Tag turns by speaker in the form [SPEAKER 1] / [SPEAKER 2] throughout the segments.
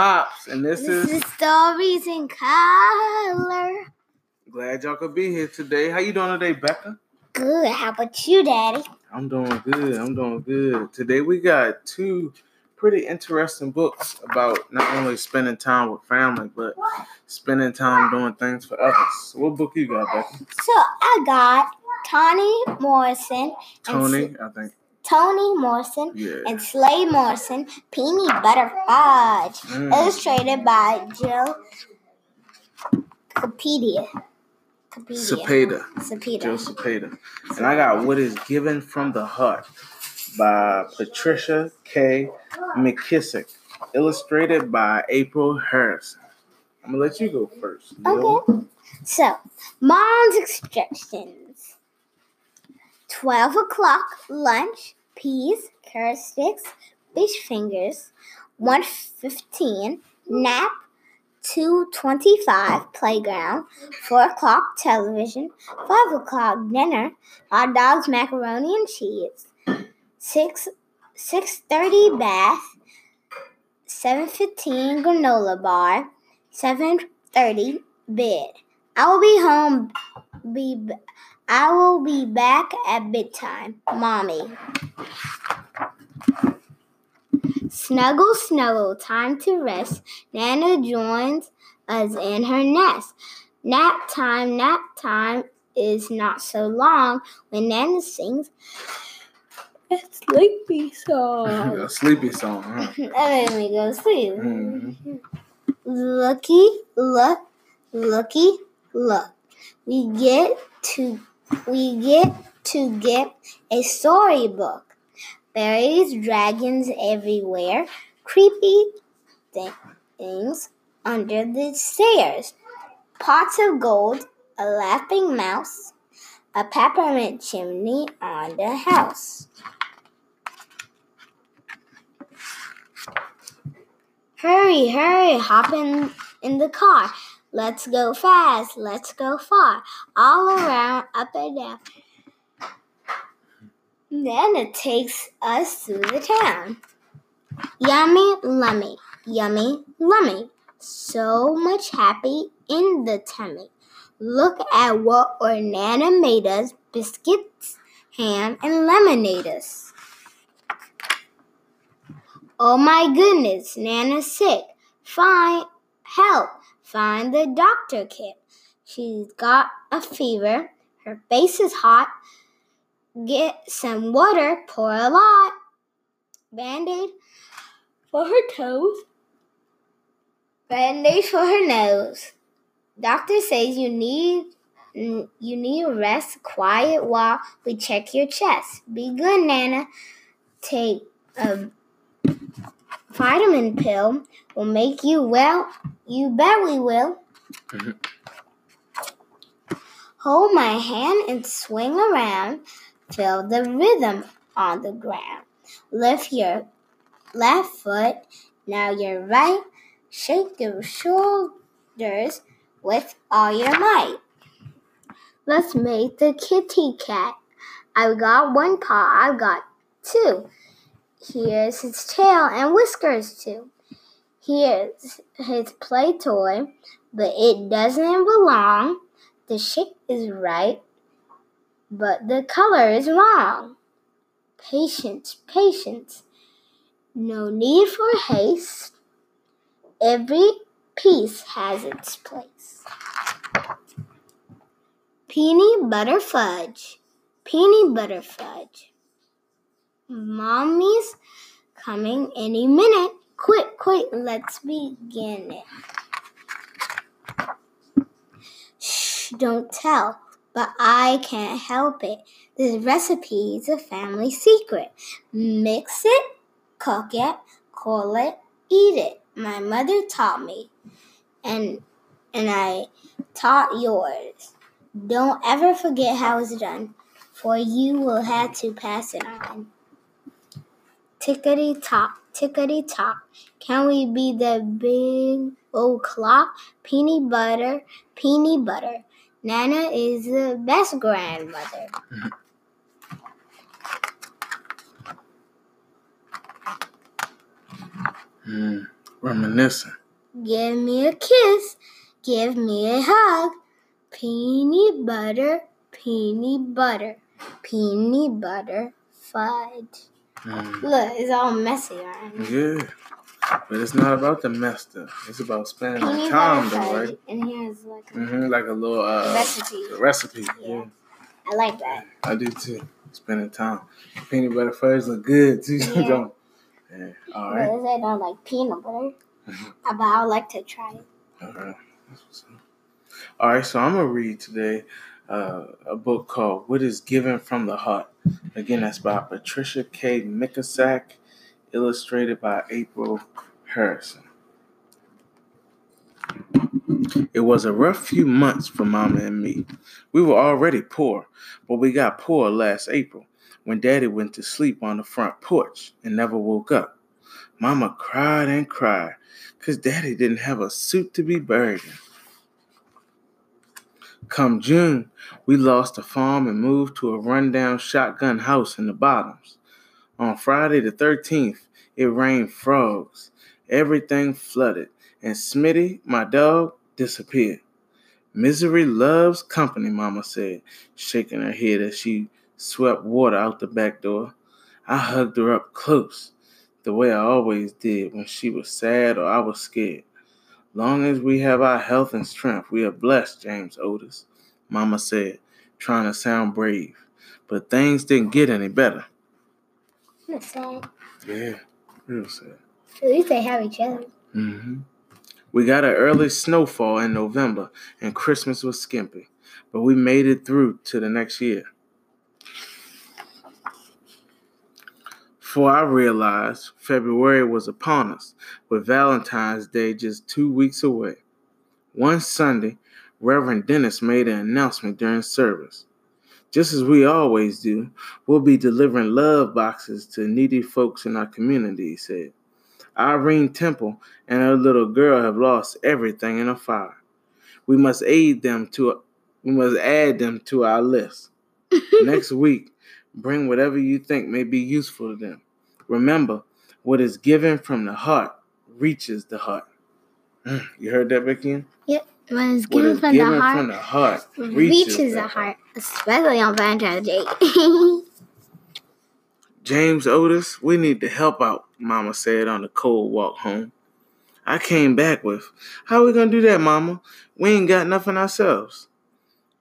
[SPEAKER 1] and Pops, and this,
[SPEAKER 2] This
[SPEAKER 1] is
[SPEAKER 2] is Stories in Color.
[SPEAKER 1] glad y'all could be here today. How you doing today, Becca?
[SPEAKER 2] Good. How about you, Daddy?
[SPEAKER 1] I'm doing good. I'm doing good. Today we got two pretty interesting books about not only spending time with family, but spending time doing things for others. So what book you got, Becca?
[SPEAKER 2] So I got Toni Morrison,
[SPEAKER 1] Toni, I think.
[SPEAKER 2] Toni Morrison,
[SPEAKER 1] Yeah.
[SPEAKER 2] and Slade Morrison, Peanut Butter Fudge,
[SPEAKER 1] Mm.
[SPEAKER 2] illustrated by Jill Capedia.
[SPEAKER 1] Cepeda.
[SPEAKER 2] Cepeda.
[SPEAKER 1] Joe Cepeda. And I got What is Given from the Heart by Patricia K. McKissack, illustrated by April Harrison. I'm gonna let you go first. Yo.
[SPEAKER 2] Okay. So, mom's instructions 12 o'clock lunch, peas, carrot sticks, fish fingers, 115 nap, 225 playground, 4 o'clock television, 5 o'clock dinner, hot dogs, macaroni and cheese, 6 6.30 bath, 7.15 granola bar, 7.30 bed. I will be home. Be I will be back at bedtime, mommy. Snuggle, snuggle, time to rest. Nana joins us in her nest. Nap time, nap time is not so long when Nana sings a sleepy song.
[SPEAKER 1] a sleepy song, huh?
[SPEAKER 2] that made me go to sleep.
[SPEAKER 1] Mhm.
[SPEAKER 2] Looky, look, looky, look. We get to we get to get a storybook. Berries, dragons everywhere, creepy thi- things under the stairs. Pots of gold, a laughing mouse, a peppermint chimney on the house. Hurry, hurry, hop in, in the car. Let's go fast, let's go far. All around, up and down. Nana takes us through the town. Yummy, lummy, yummy, lummy. So much happy in the tummy. Look at what our Nana made us biscuits, ham, and lemonades. Oh my goodness, Nana's sick. Find help. Find the doctor kit. She's got a fever. Her face is hot. Get some water, pour a lot. Band-aid for her toes. Band-aid for her nose. Doctor says you need mm, you need rest, quiet while we check your chest. Be good, Nana. Take a vitamin pill will make you well. You bet we will.
[SPEAKER 1] Mhm.
[SPEAKER 2] Hold my hand and swing around. Feel the rhythm on the ground. Lift your left foot, now your right. Shake your shoulders with all your might. Let's make the kitty cat. I've got one paw, I've got two. Here's his tail and whiskers too. Here's his play toy, but it doesn't belong. The shape is right, but the color is wrong. Patience, patience. No need for haste. Every piece has its place. Peanut butter fudge. Peanut butter fudge. Mommy's coming any minute. Quick, quick, let's begin it. Shh, don't tell, but I can't help it. This recipe is a family secret. Mix it, cook it, cool it, eat it. My mother taught me, and and I taught yours. Don't ever forget how it's done, for you will have to pass it on. Tickety tock, tickety tock. Can we be the big old clock? Peanut butter, peanut butter. Nana is the best grandmother.
[SPEAKER 1] Hmm. Reminiscing.
[SPEAKER 2] Give me a kiss. Give me a hug. Peanut butter, peanut butter, peanut butter fudge.
[SPEAKER 1] Mm.
[SPEAKER 2] Look, it's all messy, right?
[SPEAKER 1] Yeah. But it's not about the mess though. It's about spending the time though, right?
[SPEAKER 2] And here's like a
[SPEAKER 1] hmm Like a little uh,
[SPEAKER 2] recipe.
[SPEAKER 1] recipe.
[SPEAKER 2] Yeah.
[SPEAKER 1] Yeah.
[SPEAKER 2] I like that.
[SPEAKER 1] I do too. Spending time. Peanut butter fudge look good too.
[SPEAKER 2] Yeah.
[SPEAKER 1] don't? Yeah. All
[SPEAKER 2] But. I don't like peanut butter.
[SPEAKER 1] Mhm.
[SPEAKER 2] But I would like to try it.
[SPEAKER 1] All right. That's what's up. All right. So I'm gonna read today uh, a book called "What Is Given from the Heart." Again, that's by Patricia K. McKissack, illustrated by April Harrison. It was a rough few months for Mama and me. We were already poor, but we got poor last April when Daddy went to sleep on the front porch and never woke up. Mama cried and cried because Daddy didn't have a suit to be buried in. Come June, we lost the farm and moved to a rundown shotgun house in the bottoms. On Friday the 13th, it rained frogs. Everything flooded, and Smitty, my dog, disappeared. Misery loves company, Mama said, shaking her head as she swept water out the back door. I hugged her up close, the way I always did when she was sad or I was scared. Long as we have our health and strength, we are blessed, James Otis, Mama said, trying to sound brave. But things didn't get any better.
[SPEAKER 2] That's sad.
[SPEAKER 1] Yeah, real sad.
[SPEAKER 2] At least they have each other.
[SPEAKER 1] Mm-hmm. We got an early snowfall in November, and Christmas was skimpy, but we made it through to the next year. For I realized February was upon us, with Valentine's Day just two weeks away. One Sunday, Reverend Dennis made an announcement during service. Just as we always do, we'll be delivering love boxes to needy folks in our community, he said. Irene Temple and her little girl have lost everything in a fire. We must aid them to we must add them to our list. Next week, bring whatever you think may be useful to them. Remember, what is given from the heart reaches the heart. Mm, You heard that, Vicky?
[SPEAKER 2] When it's
[SPEAKER 1] What
[SPEAKER 2] given
[SPEAKER 1] is
[SPEAKER 2] from
[SPEAKER 1] given
[SPEAKER 2] the heart,
[SPEAKER 1] from the heart
[SPEAKER 2] reaches, the heart, especially on Valentine's Day.
[SPEAKER 1] James Otis, we need to help out, Mama said on the cold walk home. I came back with, How we gonna do that, Mama? We ain't got nothing ourselves.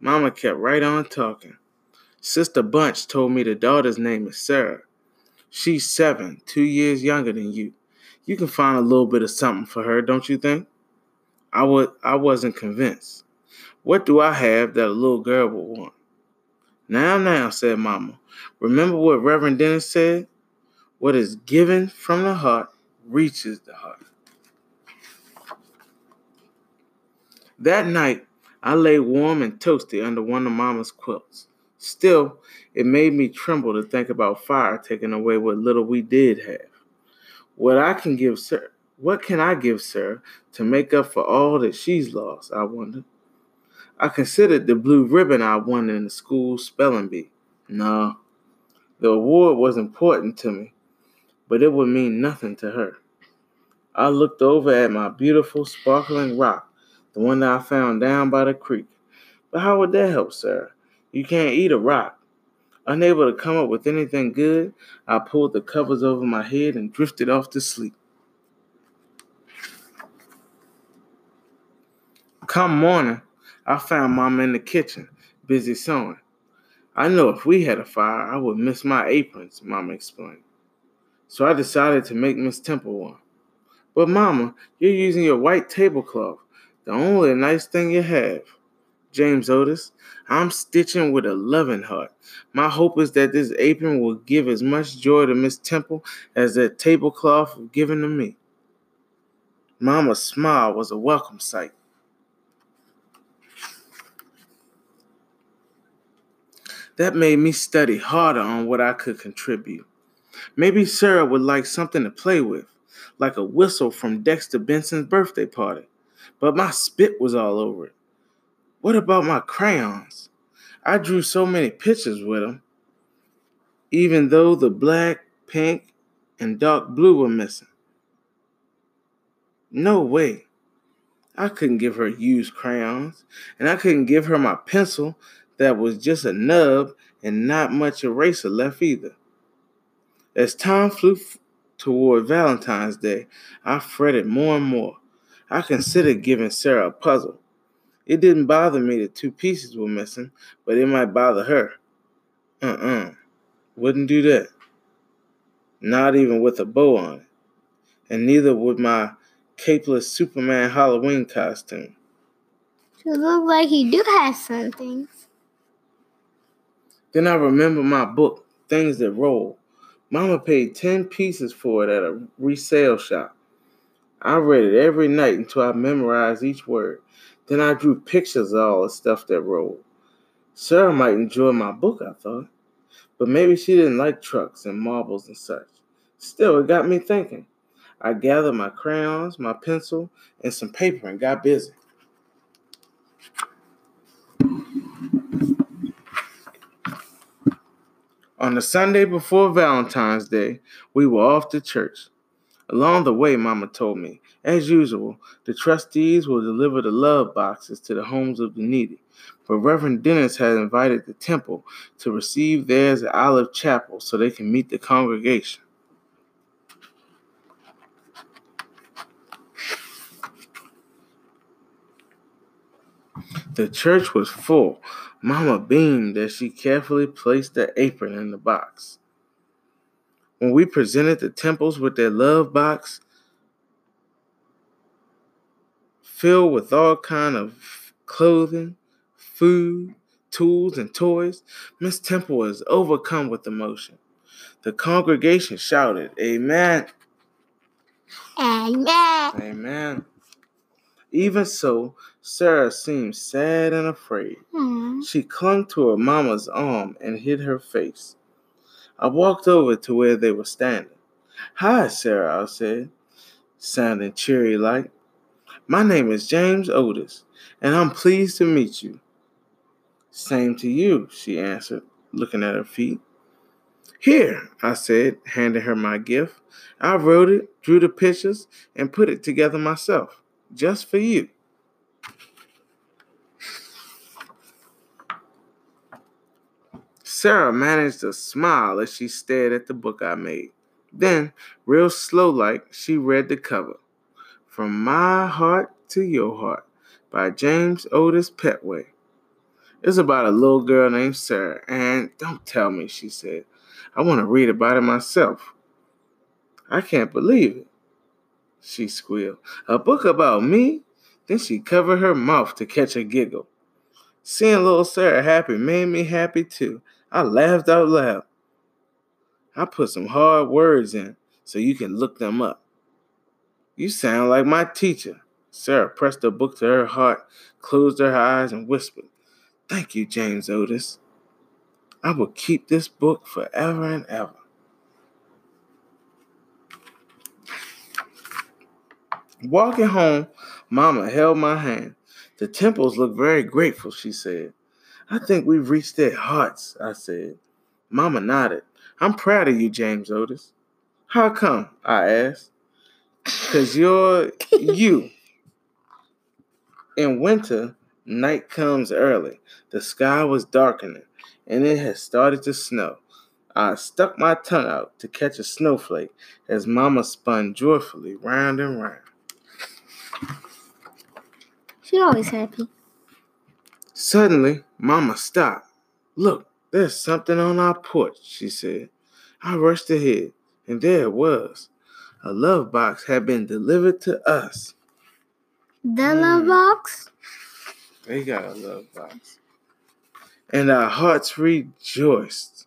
[SPEAKER 1] Mama kept right on talking. Sister Bunch told me the daughter's name is Sarah. She's seven, two years younger than you. You can find a little bit of something for her, don't you think? I would I wasn't convinced. What do I have that a little girl would want? Now, now, said Mama. Remember what Reverend Dennis said? What is given from the heart reaches the heart. That night, I lay warm and toasty under one of Mama's quilts. Still, it made me tremble to think about fire taking away what little we did have. What I can give sir, what can I give sir to make up for all that she's lost? I wondered. I considered the blue ribbon I won in the school spelling bee. No, the award was important to me, but it would mean nothing to her. I looked over at my beautiful sparkling rock, the one that I found down by the creek. But how would that help, sir? You can't eat a rock. Unable to come up with anything good, I pulled the covers over my head and drifted off to sleep. Come morning, I found Mama in the kitchen, busy sewing. I know if we had a fire, I would miss my aprons, Mama explained. So I decided to make Miss Temple one. But Mama, you're using your white tablecloth, the only nice thing you have. James Otis, I'm stitching with a loving heart. My hope is that this apron will give as much joy to Miss Temple as that tablecloth have given to me. Mama's smile was a welcome sight. That made me study harder on what I could contribute. Maybe Sarah would like something to play with, like a whistle from Dexter Benson's birthday party. But my spit was all over it. What about my crayons? I drew so many pictures with them, even though the black, pink, and dark blue were missing. No way. I couldn't give her used crayons, and I couldn't give her my pencil that was just a nub and not much eraser left either. As time flew f- toward Valentine's Day, I fretted more and more. I considered giving Sarah a puzzle. It didn't bother me that two pieces were missing, but it might bother her. Uh uh-uh. uh. Wouldn't do that. Not even with a bow on it. And neither would my capeless Superman Halloween costume.
[SPEAKER 2] You look like you do have something.
[SPEAKER 1] Then I remember my book, Things That Roll. Mama paid 10 pieces for it at a resale shop. I read it every night until I memorized each word. Then I drew pictures of all the stuff that rolled. Sarah might enjoy my book, I thought. But maybe she didn't like trucks and marbles and such. Still, it got me thinking. I gathered my crayons, my pencil, and some paper and got busy. On the Sunday before Valentine's Day, we were off to church. Along the way, Mama told me, as usual, the trustees will deliver the love boxes to the homes of the needy. But Reverend Dennis had invited the temple to receive theirs at Olive Chapel so they can meet the congregation. The church was full, Mama beamed as she carefully placed the apron in the box. When we presented the temples with their love box filled with all kind of clothing, food, tools, and toys, Miss Temple was overcome with emotion. The congregation shouted, Amen.
[SPEAKER 2] Amen.
[SPEAKER 1] Amen. Even so, Sarah seemed sad and afraid.
[SPEAKER 2] Mm.
[SPEAKER 1] She clung to her mama's arm and hid her face. I walked over to where they were standing. Hi, Sarah, I said, sounding cheery like. My name is James Otis, and I'm pleased to meet you. Same to you, she answered, looking at her feet. Here, I said, handing her my gift. I wrote it, drew the pictures, and put it together myself just for you. Sarah managed to smile as she stared at the book I made. Then, real slow like, she read the cover From My Heart to Your Heart by James Otis Petway. It's about a little girl named Sarah, and don't tell me, she said. I want to read about it myself. I can't believe it she squealed. A book about me? Then she covered her mouth to catch a giggle. Seeing little Sarah happy made me happy too. I laughed out loud. I put some hard words in so you can look them up. You sound like my teacher. Sarah pressed the book to her heart, closed her eyes, and whispered, Thank you, James Otis. I will keep this book forever and ever. Walking home, Mama held my hand. The temples look very grateful, she said. I think we've reached their hearts, I said. Mama nodded. I'm proud of you, James Otis. How come? I asked. Because you're you. In winter, night comes early. The sky was darkening, and it had started to snow. I stuck my tongue out to catch a snowflake as Mama spun joyfully round and round.
[SPEAKER 2] She's always happy.
[SPEAKER 1] Suddenly, Mama stopped. Look, there's something on our porch, she said. I rushed ahead, and there it was. A love box had been delivered to us.
[SPEAKER 2] The mm. love box?
[SPEAKER 1] They got a love box. And our hearts rejoiced.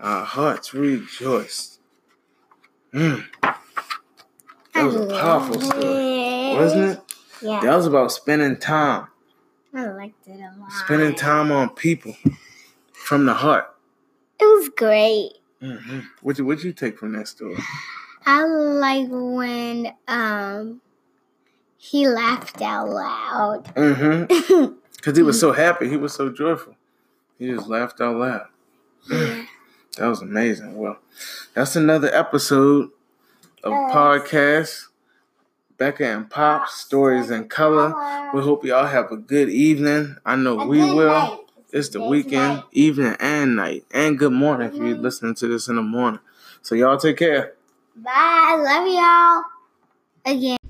[SPEAKER 1] Our hearts rejoiced. Mm. That was a powerful story, wasn't it?
[SPEAKER 2] Yeah.
[SPEAKER 1] That was about spending time.
[SPEAKER 2] I liked it a lot.
[SPEAKER 1] Spending time on people from the heart.
[SPEAKER 2] It was great.
[SPEAKER 1] Mm-hmm. What you what you take from that story?
[SPEAKER 2] I like when um he laughed out loud.
[SPEAKER 1] Mm-hmm. Because he was so happy. He was so joyful. He just laughed out loud.
[SPEAKER 2] Yeah.
[SPEAKER 1] That was amazing. Well, that's another episode of
[SPEAKER 2] yes.
[SPEAKER 1] podcast Becca and Pop, Stories in Color. We hope y'all have a good evening. I know we will. It's the weekend, evening and night, and good morning if you're listening to this in the morning. So y'all take care.
[SPEAKER 2] Bye. Love y'all. Again.